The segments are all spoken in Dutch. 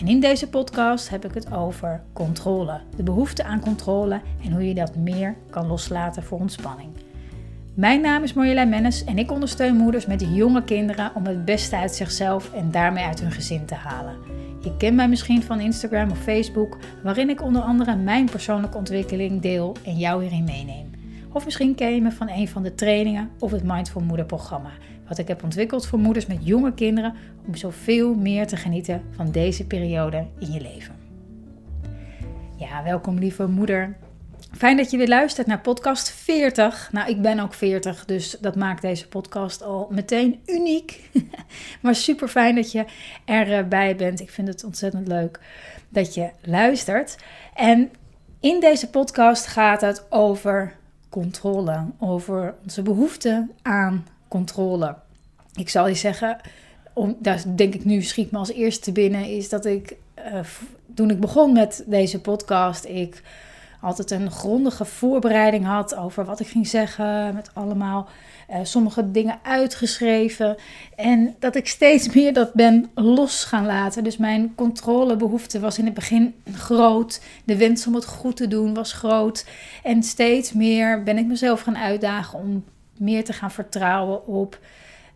En in deze podcast heb ik het over controle. De behoefte aan controle en hoe je dat meer kan loslaten voor ontspanning. Mijn naam is Marjolein Mennis en ik ondersteun moeders met jonge kinderen om het beste uit zichzelf en daarmee uit hun gezin te halen. Je kent mij misschien van Instagram of Facebook, waarin ik onder andere mijn persoonlijke ontwikkeling deel en jou hierin meeneem. Of misschien ken je me van een van de trainingen of het Mindful Moeder programma, wat ik heb ontwikkeld voor moeders met jonge kinderen om zoveel meer te genieten van deze periode in je leven. Ja, welkom lieve moeder. Fijn dat je weer luistert naar podcast 40. Nou, ik ben ook 40, dus dat maakt deze podcast al meteen uniek. maar super fijn dat je erbij bent. Ik vind het ontzettend leuk dat je luistert. En in deze podcast gaat het over controle, over onze behoefte aan controle. Ik zal je zeggen, daar denk ik nu schiet me als eerste binnen, is dat ik uh, toen ik begon met deze podcast, ik altijd een grondige voorbereiding had over wat ik ging zeggen, met allemaal uh, sommige dingen uitgeschreven. En dat ik steeds meer dat ben los gaan laten. Dus mijn controlebehoefte was in het begin groot. De wens om het goed te doen was groot. En steeds meer ben ik mezelf gaan uitdagen om meer te gaan vertrouwen op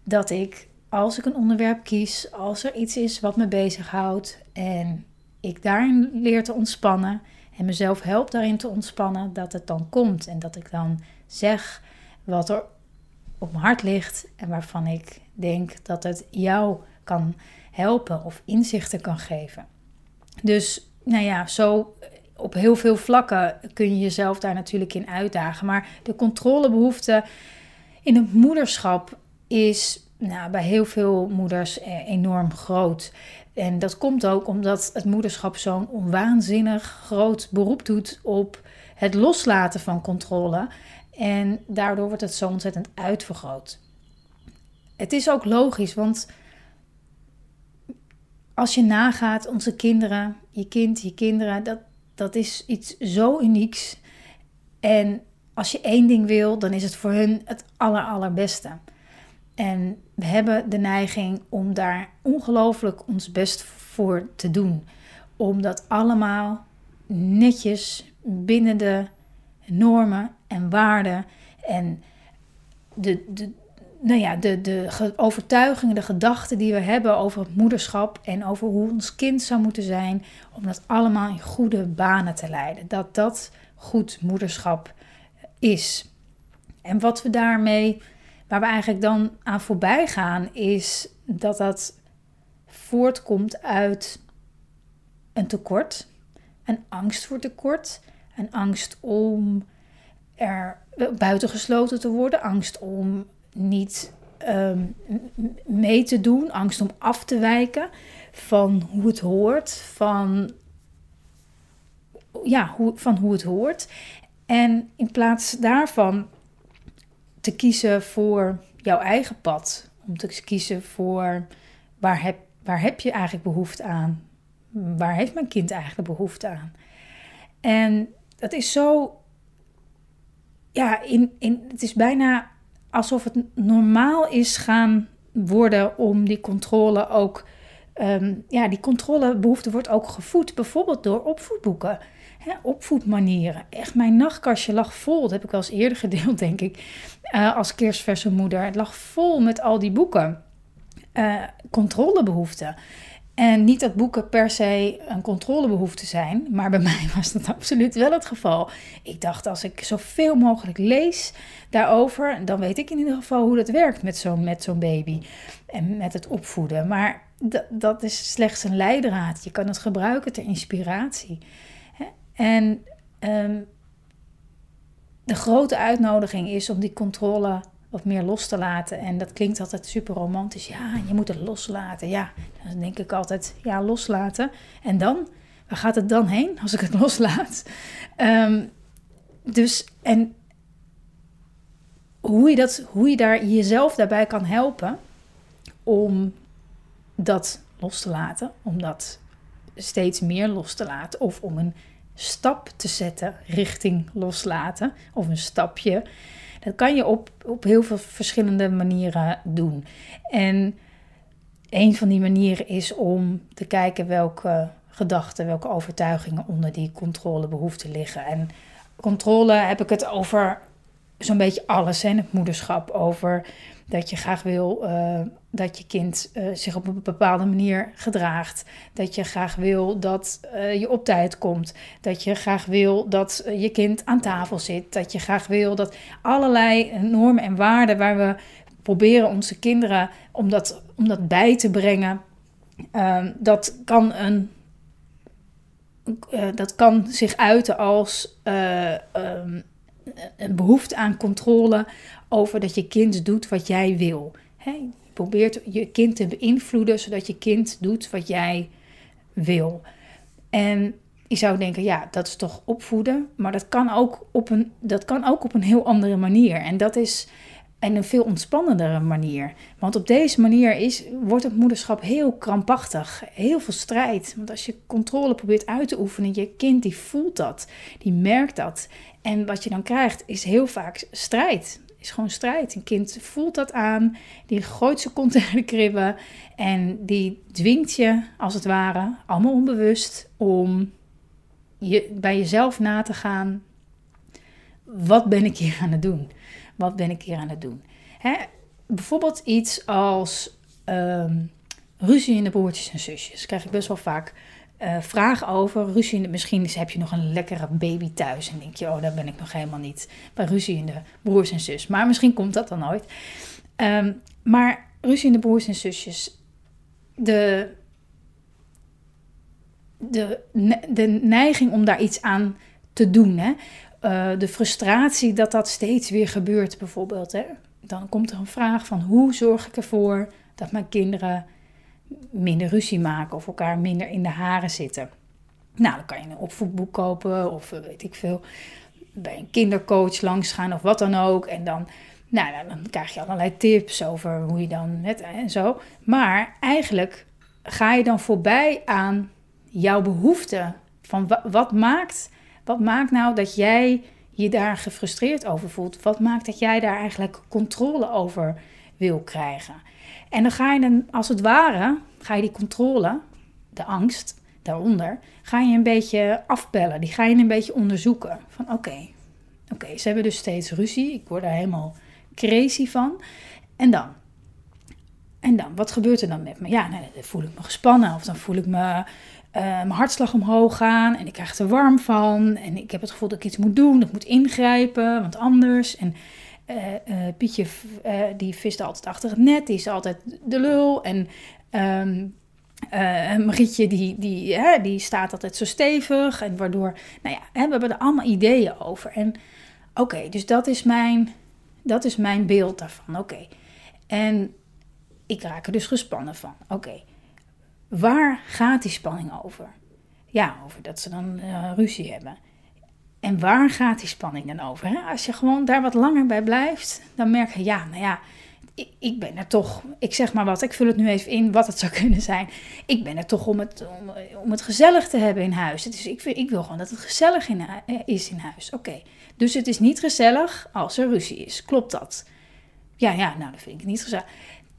dat ik, als ik een onderwerp kies, als er iets is wat me bezighoudt en ik daarin leer te ontspannen en mezelf help daarin te ontspannen, dat het dan komt en dat ik dan zeg wat er op mijn hart ligt en waarvan ik denk dat het jou kan helpen of inzichten kan geven. Dus nou ja, zo op heel veel vlakken kun je jezelf daar natuurlijk in uitdagen. Maar de controlebehoefte in het moederschap is nou, bij heel veel moeders eh, enorm groot. En dat komt ook omdat het moederschap zo'n onwaanzinnig groot beroep doet op het loslaten van controle. En daardoor wordt het zo ontzettend uitvergroot. Het is ook logisch, want als je nagaat, onze kinderen, je kind, je kinderen, dat, dat is iets zo unieks. En als je één ding wil, dan is het voor hun het aller, allerbeste. En we hebben de neiging om daar ongelooflijk ons best voor te doen. Om dat allemaal netjes binnen de normen en waarden en de, de, nou ja, de, de overtuigingen, de gedachten die we hebben over het moederschap en over hoe ons kind zou moeten zijn, om dat allemaal in goede banen te leiden. Dat dat goed moederschap is. En wat we daarmee Waar we eigenlijk dan aan voorbij gaan, is dat dat voortkomt uit een tekort, een angst voor tekort, een angst om er buitengesloten te worden, angst om niet um, mee te doen, angst om af te wijken van hoe het hoort, van, ja, hoe, van hoe het hoort. En in plaats daarvan te kiezen voor jouw eigen pad. Om te kiezen voor waar heb, waar heb je eigenlijk behoefte aan? Waar heeft mijn kind eigenlijk behoefte aan? En dat is zo. Ja, in, in, het is bijna alsof het normaal is gaan worden om die controle ook. Um, ja, die controlebehoefte wordt ook gevoed, bijvoorbeeld door opvoedboeken opvoedmanieren. Echt, mijn nachtkastje lag vol. Dat heb ik al eens eerder gedeeld, denk ik. Uh, als kerstverse moeder. Het lag vol met al die boeken. Uh, controlebehoeften. En niet dat boeken per se een controlebehoefte zijn, maar bij mij was dat absoluut wel het geval. Ik dacht, als ik zoveel mogelijk lees daarover, dan weet ik in ieder geval hoe dat werkt met zo'n met zo'n baby en met het opvoeden. Maar dat is slechts een leidraad. Je kan het gebruiken ter inspiratie. En ehm, de grote uitnodiging is om die controle wat meer los te laten. En dat klinkt altijd super romantisch. Ja, je moet het loslaten. Ja, dan denk ik altijd, ja, loslaten. En dan? Waar gaat het dan heen als ik het loslaat? Ehm, dus, en hoe je, dat, hoe je daar jezelf daarbij kan helpen om dat los te laten, om dat steeds meer los te laten, of om een stap te zetten richting loslaten, of een stapje. Dat kan je op, op heel veel verschillende manieren doen. En een van die manieren is om te kijken welke gedachten, welke overtuigingen onder die controlebehoefte liggen. En controle heb ik het over zo'n beetje alles in het moederschap. Over dat je graag wil uh, dat je kind uh, zich op een bepaalde manier gedraagt. Dat je graag wil dat uh, je op tijd komt. Dat je graag wil dat je kind aan tafel zit. Dat je graag wil dat allerlei normen en waarden waar we proberen onze kinderen om dat, om dat bij te brengen. Ehm, dat kan een dat kan zich uiten als um, een behoefte aan controle over dat je kind doet wat jij wil. je probeert je kind te beïnvloeden zodat je kind doet wat jij wil. En je zou denken, ja, dat is toch opvoeden, maar dat kan ook op een, dat kan ook op een heel andere manier. En dat is en een veel ontspannendere manier. Want op deze manier is, wordt het moederschap heel krampachtig, heel veel strijd. Want als je controle probeert uit te oefenen, je kind die voelt dat, die merkt dat. En wat je dan krijgt is heel vaak strijd. Is gewoon strijd. Een kind voelt dat aan, die gooit zijn kont tegen de kribben en die dwingt je, als het ware, allemaal onbewust, om je, bij jezelf na te gaan. Wat ben ik hier aan het doen? Wat ben ik hier aan het doen? Hè? Bijvoorbeeld iets als um, ruzie in de broertjes en zusjes. Daar krijg ik best wel vaak uh, vragen over. Ruzie in de, misschien heb je nog een lekkere baby thuis en denk je, oh, daar ben ik nog helemaal niet bij ruzie in de broers en zus. Maar misschien komt dat dan nooit. Um, maar ruzie in de broers en zusjes. De, de, de neiging om daar iets aan te doen. Hè? Uh, de frustratie dat dat steeds weer gebeurt, bijvoorbeeld. Hè? Dan komt er een vraag van hoe zorg ik ervoor dat mijn kinderen minder ruzie maken of elkaar minder in de haren zitten. Nou, dan kan je een opvoedboek kopen of eh, weet ik veel, bij een kindercoach langs gaan of wat dan ook. En dan, nou, dan krijg je allerlei tips over hoe je dan net en zo. Maar eigenlijk ga je dan voorbij aan jouw behoefte van wat maakt wat maakt nou dat jij je daar gefrustreerd over voelt? Wat maakt dat jij daar eigenlijk controle over wil krijgen? En dan ga je dan, als het ware, ga je die controle, de angst daaronder, ga je een beetje afbellen. Die ga je een beetje onderzoeken. Van oké, oké, ze hebben dus steeds ruzie. Ik word daar helemaal crazy van. En dan? En dan, wat gebeurt er dan met me? Ja, dan voel ik me gespannen of dan voel ik me uh, mijn hartslag omhoog gaan en ik krijg er warm van. En ik heb het gevoel dat ik iets moet doen, dat ik moet ingrijpen, want anders. En uh, uh, Pietje, die vist altijd achter het net, die is altijd de lul. En um, Marietje, die, die, hè, die staat altijd zo stevig. En waardoor, nou ja, hè, we hebben er allemaal ideeën over. En oké, dus dat is, mijn, dat is mijn beeld daarvan. Oké. En ik raak er dus gespannen van. Oké. Waar gaat die spanning over? Ja, over dat ze dan uh, ruzie hebben. En waar gaat die spanning dan over? Hè? Als je gewoon daar wat langer bij blijft, dan merk je, ja, nou ja, ik, ik, ben er toch, ik zeg maar wat, ik vul het nu even in wat het zou kunnen zijn. Ik ben er toch om het, om, het gezellig te hebben in huis. Dus ik, ik wil gewoon dat het gezellig eh, is in huis. Oké, dus het is niet gezellig als er ruzie is. Klopt dat? Ja, ja, nou, dat vind ik niet gezellig.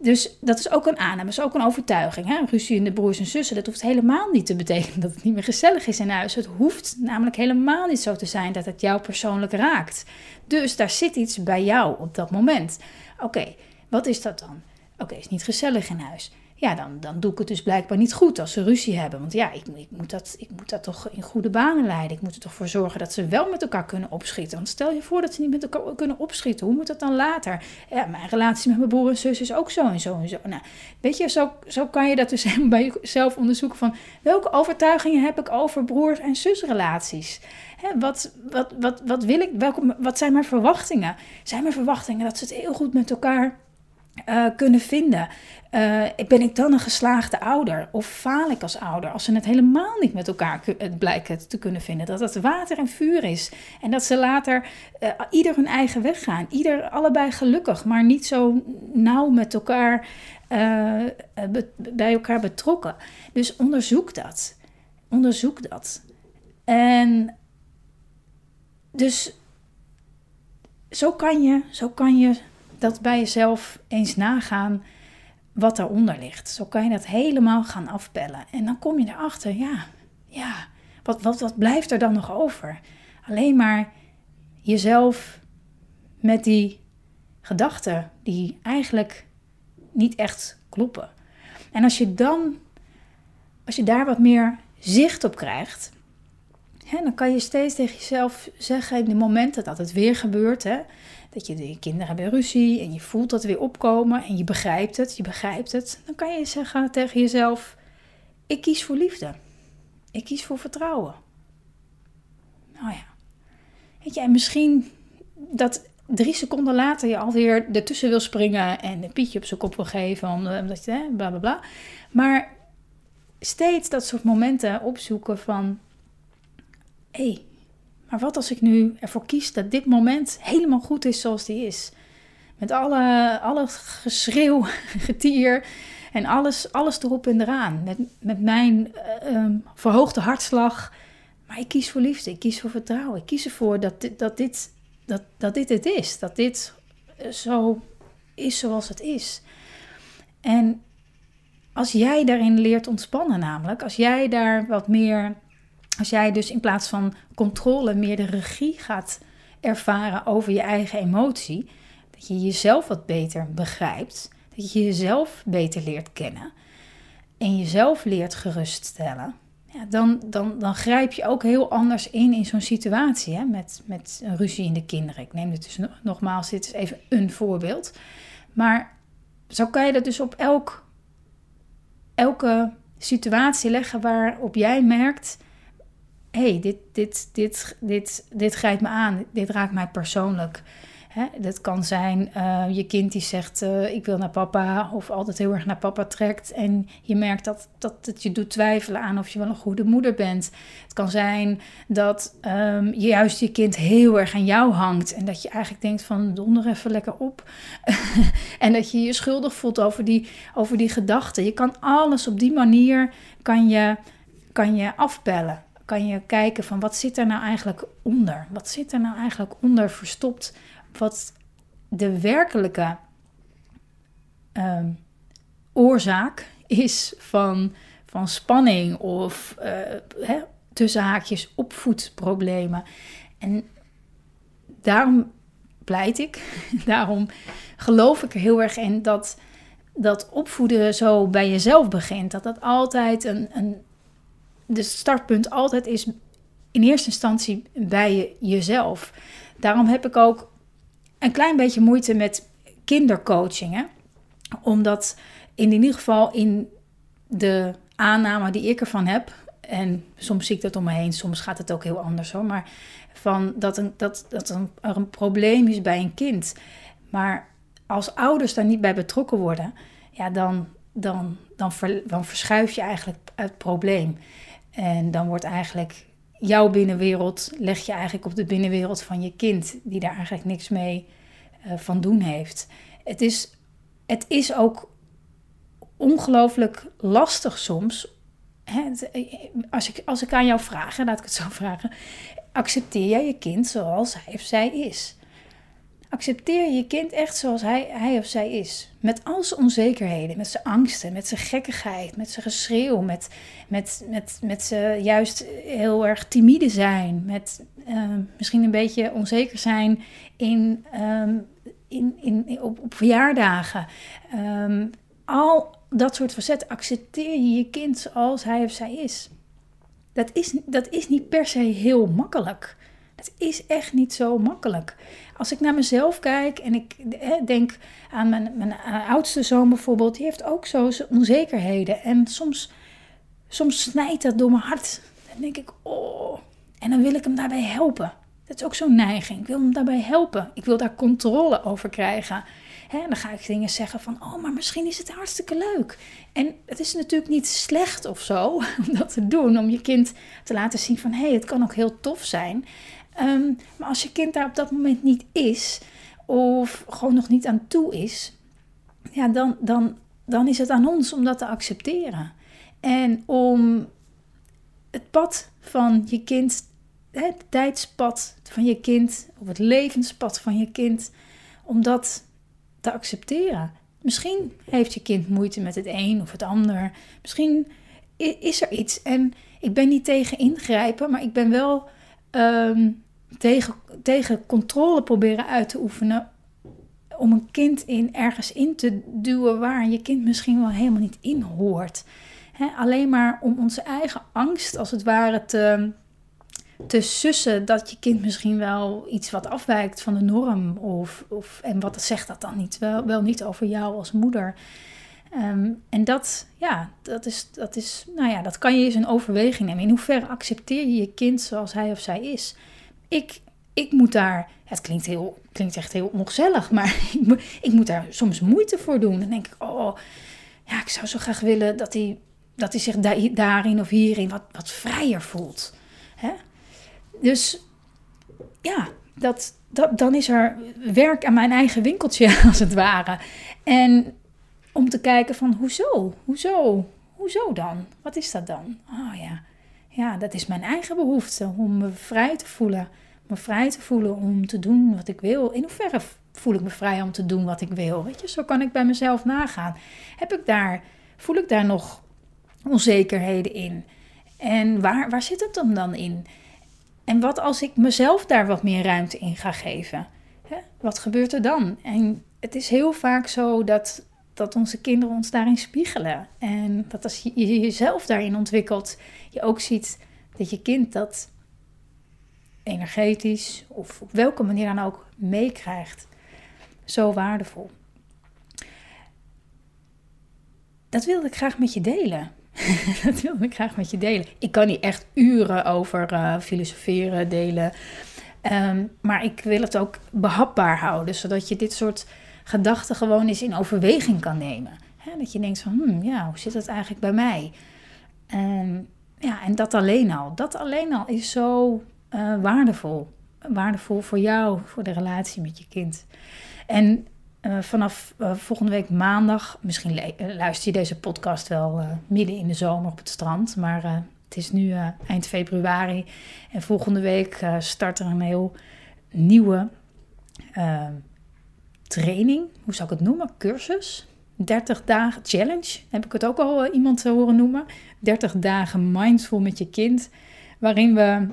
Dus dat is ook een aanname, is ook een overtuiging. Hè? Ruzie in de broers en zussen, dat hoeft helemaal niet te betekenen dat het niet meer gezellig is in huis. Het hoeft namelijk helemaal niet zo te zijn dat het jou persoonlijk raakt. Dus daar zit iets bij jou op dat moment. Oké, wat is dat dan? Oké, het is niet gezellig in huis ja, dan, dan doe ik het dus blijkbaar niet goed als ze ruzie hebben. Want ja, ik, ik, moet dat, ik moet dat toch in goede banen leiden. Ik moet er toch voor zorgen dat ze wel met elkaar kunnen opschieten. Want stel je voor dat ze niet met elkaar kunnen opschieten. Hoe moet dat dan later? Ja, mijn relatie met mijn broer en zus is ook zo en zo en zo. Nou, weet je, zo, zo kan je dat dus bij jezelf onderzoeken van... welke overtuigingen heb ik over broers- en zusrelaties? Hè, wat, wat, wat, wat wil ik? Welke, wat zijn mijn verwachtingen? Zijn mijn verwachtingen dat ze het heel goed met elkaar uh, kunnen vinden. Uh, ben ik dan een geslaagde ouder? Of faal ik als ouder? Als ze het helemaal niet met elkaar blijken te kunnen vinden. Dat het water en vuur is. En dat ze later uh, ieder hun eigen weg gaan. Ieder allebei gelukkig, maar niet zo nauw met elkaar, bij elkaar betrokken. Dus onderzoek dat. Onderzoek dat. En dus zo kan je, zo kan je dat bij jezelf eens nagaan wat daaronder ligt. Zo kan je dat helemaal gaan afpellen. En dan kom je erachter, ja, ja, wat, wat, wat blijft er dan nog over? Alleen maar jezelf met die gedachten die eigenlijk niet echt kloppen. En als je dan, als je daar wat meer zicht op krijgt, dan kan je steeds tegen jezelf zeggen in de momenten dat het weer gebeurt. Hè, dat je de kinderen hebben ruzie en je voelt dat weer opkomen en je begrijpt het, je begrijpt het. Dan kan je zeggen tegen jezelf: Ik kies voor liefde. Ik kies voor vertrouwen. Nou ja. Weet je, en misschien dat drie seconden later je alweer ertussen wil springen en een pietje op zijn kop wil geven, omdat je, hè, bla bla bla. Maar steeds dat soort momenten opzoeken van: hey, maar wat als ik nu ervoor kies dat dit moment helemaal goed is zoals die is? Met alle, alle geschreeuw, getier en alles, alles erop en eraan. Met, met mijn uh, verhoogde hartslag. Maar ik kies voor liefde, ik kies voor vertrouwen. Ik kies ervoor dat dit, dat dit, dat, dat dit het is. Dat dit eh, zo is zoals het is. En als jij daarin leert ontspannen, namelijk, als jij daar wat meer als jij dus in plaats van controle meer de regie gaat ervaren over je eigen emotie, dat je jezelf wat beter begrijpt, dat je jezelf beter leert kennen en jezelf leert geruststellen, ja, dan, dan, dan grijp je ook heel anders in in zo'n situatie hè, met, met een ruzie in de kinderen. Ik neem dit dus nogmaals, dit is even een voorbeeld. Maar zo kan je dat dus op elk, elke situatie leggen waarop jij merkt hey, dit, dit, dit, dit, dit grijpt me aan, dit raakt mij persoonlijk. Hè, dat kan zijn uh, je kind die zegt uh, ik wil naar papa of altijd heel erg naar papa trekt en je merkt dat, dat het je doet twijfelen aan of je wel een goede moeder bent. Het kan zijn dat um, juist je kind heel erg aan jou hangt en dat je eigenlijk denkt van donder even lekker op en dat je je schuldig voelt over die, over die gedachten. Je kan alles op die manier kan je, kan je afbellen kan je kijken van wat zit er nou eigenlijk onder? Wat zit er nou eigenlijk onder verstopt? Wat de werkelijke uh, oorzaak is van, van spanning of uh, hè, tussen haakjes opvoedproblemen. En daarom pleit ik, daarom geloof ik er heel erg in dat dat opvoeden zo bij jezelf begint. Dat dat altijd een, een, de startpunt altijd is in eerste instantie bij je, jezelf. Daarom heb ik ook een klein beetje moeite met kindercoaching. Omdat in ieder geval in de aanname die ik ervan heb, en soms zie ik dat om me heen, soms gaat het ook heel anders hoor, maar van dat, een, dat, dat een, er een probleem is bij een kind. Maar als ouders daar niet bij betrokken worden, ja, dan, dan, dan, dan verschuif je eigenlijk het probleem. En dan wordt eigenlijk jouw binnenwereld, leg je eigenlijk op de binnenwereld van je kind, die daar eigenlijk niks mee uh, van doen heeft. Het is, het is ook ongelooflijk lastig soms. Hè? Als, ik, als ik aan jou vraag, laat ik het zo vragen, accepteer jij je kind zoals hij of zij is? Accepteer je kind echt zoals hij, hij of zij is. Met al zijn onzekerheden, met zijn angsten, met zijn gekkigheid, met zijn geschreeuw, met, met, met, met zijn juist heel erg timide zijn, met uh, misschien een beetje onzeker zijn in, um, in, in, op, op verjaardagen. Um, al dat soort facetten accepteer je je kind zoals hij of zij is. Dat is, dat is niet per se heel makkelijk. Het is echt niet zo makkelijk. Als ik naar mezelf kijk en ik denk aan mijn, mijn eh, oudste zoon bijvoorbeeld, die heeft ook zo onzekerheden. En soms, soms snijdt dat door mijn hart. Dan denk ik, oh. En dan wil ik hem daarbij helpen. Dat is ook zo'n neiging. Ik wil hem daarbij helpen. Ik wil daar controle over krijgen. Hè, dan ga ik dingen zeggen van, oh, maar misschien is het hartstikke leuk. En het is natuurlijk niet slecht of zo om dat te doen, om je kind te laten zien van, hé, hey, het kan ook heel tof zijn. Ehm, maar als je kind daar op dat moment niet is, of gewoon nog niet aan toe is, ja, dan, dan, dan is het aan ons om dat te accepteren. En om het pad van je kind, het tijdspad van je kind, of het levenspad van je kind, om dat te accepteren. Misschien heeft je kind moeite met het een of het ander. Misschien is er iets. En ik ben niet tegen ingrijpen, maar ik ben wel ehm, tegen, tegen controle proberen uit te oefenen. Om een kind in ergens in te duwen waar je kind misschien wel helemaal niet in hoort alleen maar om onze eigen angst, als het ware, te, te sussen dat je kind misschien wel iets wat afwijkt van de norm. Of, of, en wat zegt dat dan niet? Wel, wel niet over jou als moeder. Ehm, en dat, ja, dat is, dat is, nou ja, dat kan je eens een overweging nemen. In hoeverre accepteer je je kind zoals hij of zij is? Ik, ik moet daar, het klinkt, heel, klinkt echt heel ongezellig, maar ik, ik moet daar soms moeite voor doen. Dan denk ik, oh, ja, ik zou zo graag willen dat hij dat hij zich daarin of hierin wat, wat vrijer voelt. Hè? Dus ja, dat, dat, dan is er werk aan mijn eigen winkeltje, als het ware. En om te kijken van, hoezo? Hoezo? Hoezo dan? Wat is dat dan? Oh ja, ja dat is mijn eigen behoefte om me vrij te voelen. Me vrij te voelen om te doen wat ik wil. In hoeverre voel ik me vrij om te doen wat ik wil? Weet je, zo kan ik bij mezelf nagaan. Heb ik daar, voel ik daar nog onzekerheden in? En waar, waar zit het dan dan in? En wat als ik mezelf daar wat meer ruimte in ga geven? Wat gebeurt er dan? En het is heel vaak zo dat, dat onze kinderen ons daarin spiegelen. En dat als je jezelf daarin ontwikkelt, je ook ziet dat je kind dat energetisch of op welke manier dan ook meekrijgt. Zo waardevol. Dat wilde ik graag met je delen. dat wil ik graag met je delen. Ik kan niet echt uren over uh, filosoferen, delen. Ehm, maar ik wil het ook behapbaar houden, zodat je dit soort gedachten gewoon eens in overweging kan nemen. dat je denkt van, hmm, ja, hoe zit het eigenlijk bij mij? Um, ja, en dat alleen al. Dat alleen al is zo uh, waardevol. Waardevol voor jou, voor de relatie met je kind. En uh, vanaf uh, volgende week maandag, misschien eh, luister je deze podcast wel midden in de zomer op het strand, maar het is nu eind februari en volgende week start er een heel nieuwe training, hoe zou ik het noemen, cursus. 30 dagen challenge, heb ik het ook al iemand horen noemen. 30 dagen mindful met je kind, waarin we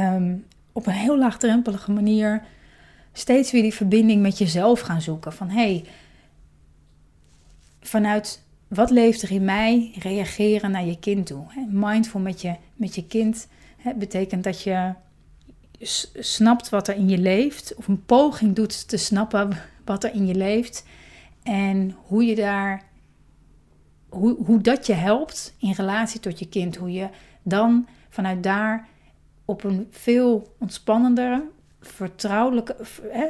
um, op een heel laagdrempelige manier steeds weer die verbinding met jezelf gaan zoeken. Van hé, hey, vanuit wat leeft er in mij, reageren naar je kind toe. Mindful met je, met je kind betekent dat je snapt wat er in je leeft, of een poging doet te snappen wat er in je leeft en hoe je daar, hoe, hoe dat je helpt in relatie tot je kind. Hoe je dan vanuit daar op een veel ontspannendere, vertrouwelijke,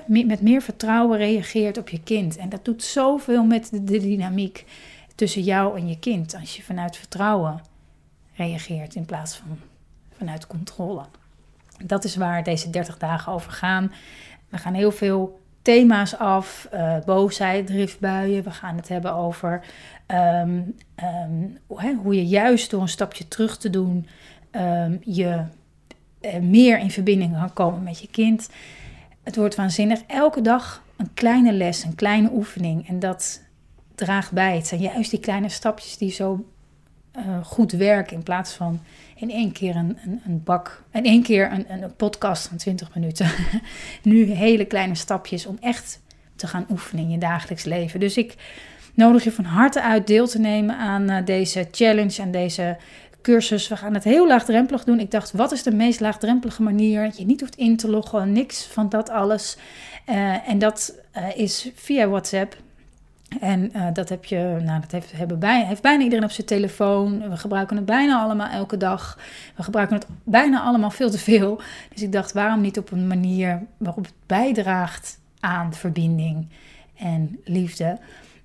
met meer vertrouwen reageert op je kind. En dat doet zoveel met de, dynamiek tussen jou en je kind. Als je vanuit vertrouwen reageert in plaats van vanuit controle. Dat is waar deze 30 dagen over gaan. We gaan heel veel thema's af. Uh, boosheid, driftbuien. We gaan het hebben over ehm, ehm, hoe je juist door een stapje terug te doen um, je eh, meer in verbinding kan komen met je kind. Het wordt waanzinnig. Elke dag een kleine les, een kleine oefening. En dat draagt bij. Het zijn juist die kleine stapjes die zo uh, goed werken. In plaats van in één keer een, een, een bak. In één keer een, een podcast van 20 minuten. nu hele kleine stapjes om echt te gaan oefenen in je dagelijks leven. Dus ik nodig je van harte uit deel te nemen aan uh, deze challenge en deze cursus. We gaan het heel laagdrempelig doen. Ik dacht, wat is de meest laagdrempelige manier? Je niet hoeft in te loggen, niks van dat alles. Uh, en dat is via WhatsApp. En uh, dat heb je, nou, dat heeft, hebben bijna iedereen op zijn telefoon. We gebruiken het bijna allemaal elke dag. We gebruiken het bijna allemaal veel te veel. Dus ik dacht, waarom niet op een manier waarop het bijdraagt aan verbinding? en liefde.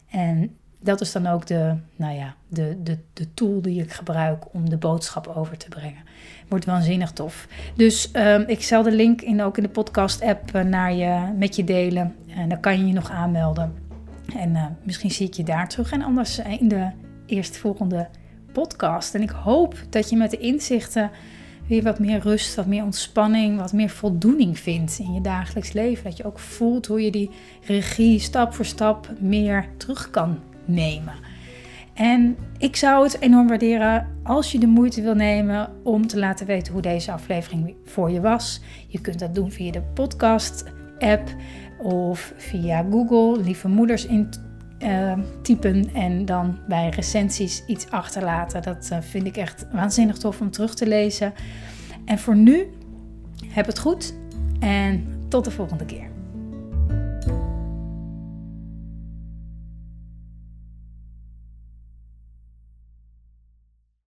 En dat is dan ook de, nou ja, de, de, de tool die ik gebruik om de boodschap over te brengen. Wordt waanzinnig tof. Dus ehm, ik zal de link in, ook in de podcast-app eh, naar je, met je delen. En dan kan je je nog aanmelden. En uh, misschien zie ik je daar terug. En anders in de eerstvolgende podcast. En ik hoop dat je met de inzichten weer wat meer rust, wat meer ontspanning, wat meer voldoening vindt in je dagelijks leven. Dat je ook voelt hoe je die regie stap voor stap meer terug kan nemen. En ik zou het enorm waarderen als je de moeite wil nemen om te laten weten hoe deze aflevering voor je was. Je kunt dat doen via de podcast-app of via Google, lieve moeders in uh, typen en dan bij recensies iets achterlaten. Dat uh, vind ik echt waanzinnig tof om terug te lezen. En voor nu, heb het goed en tot de volgende keer.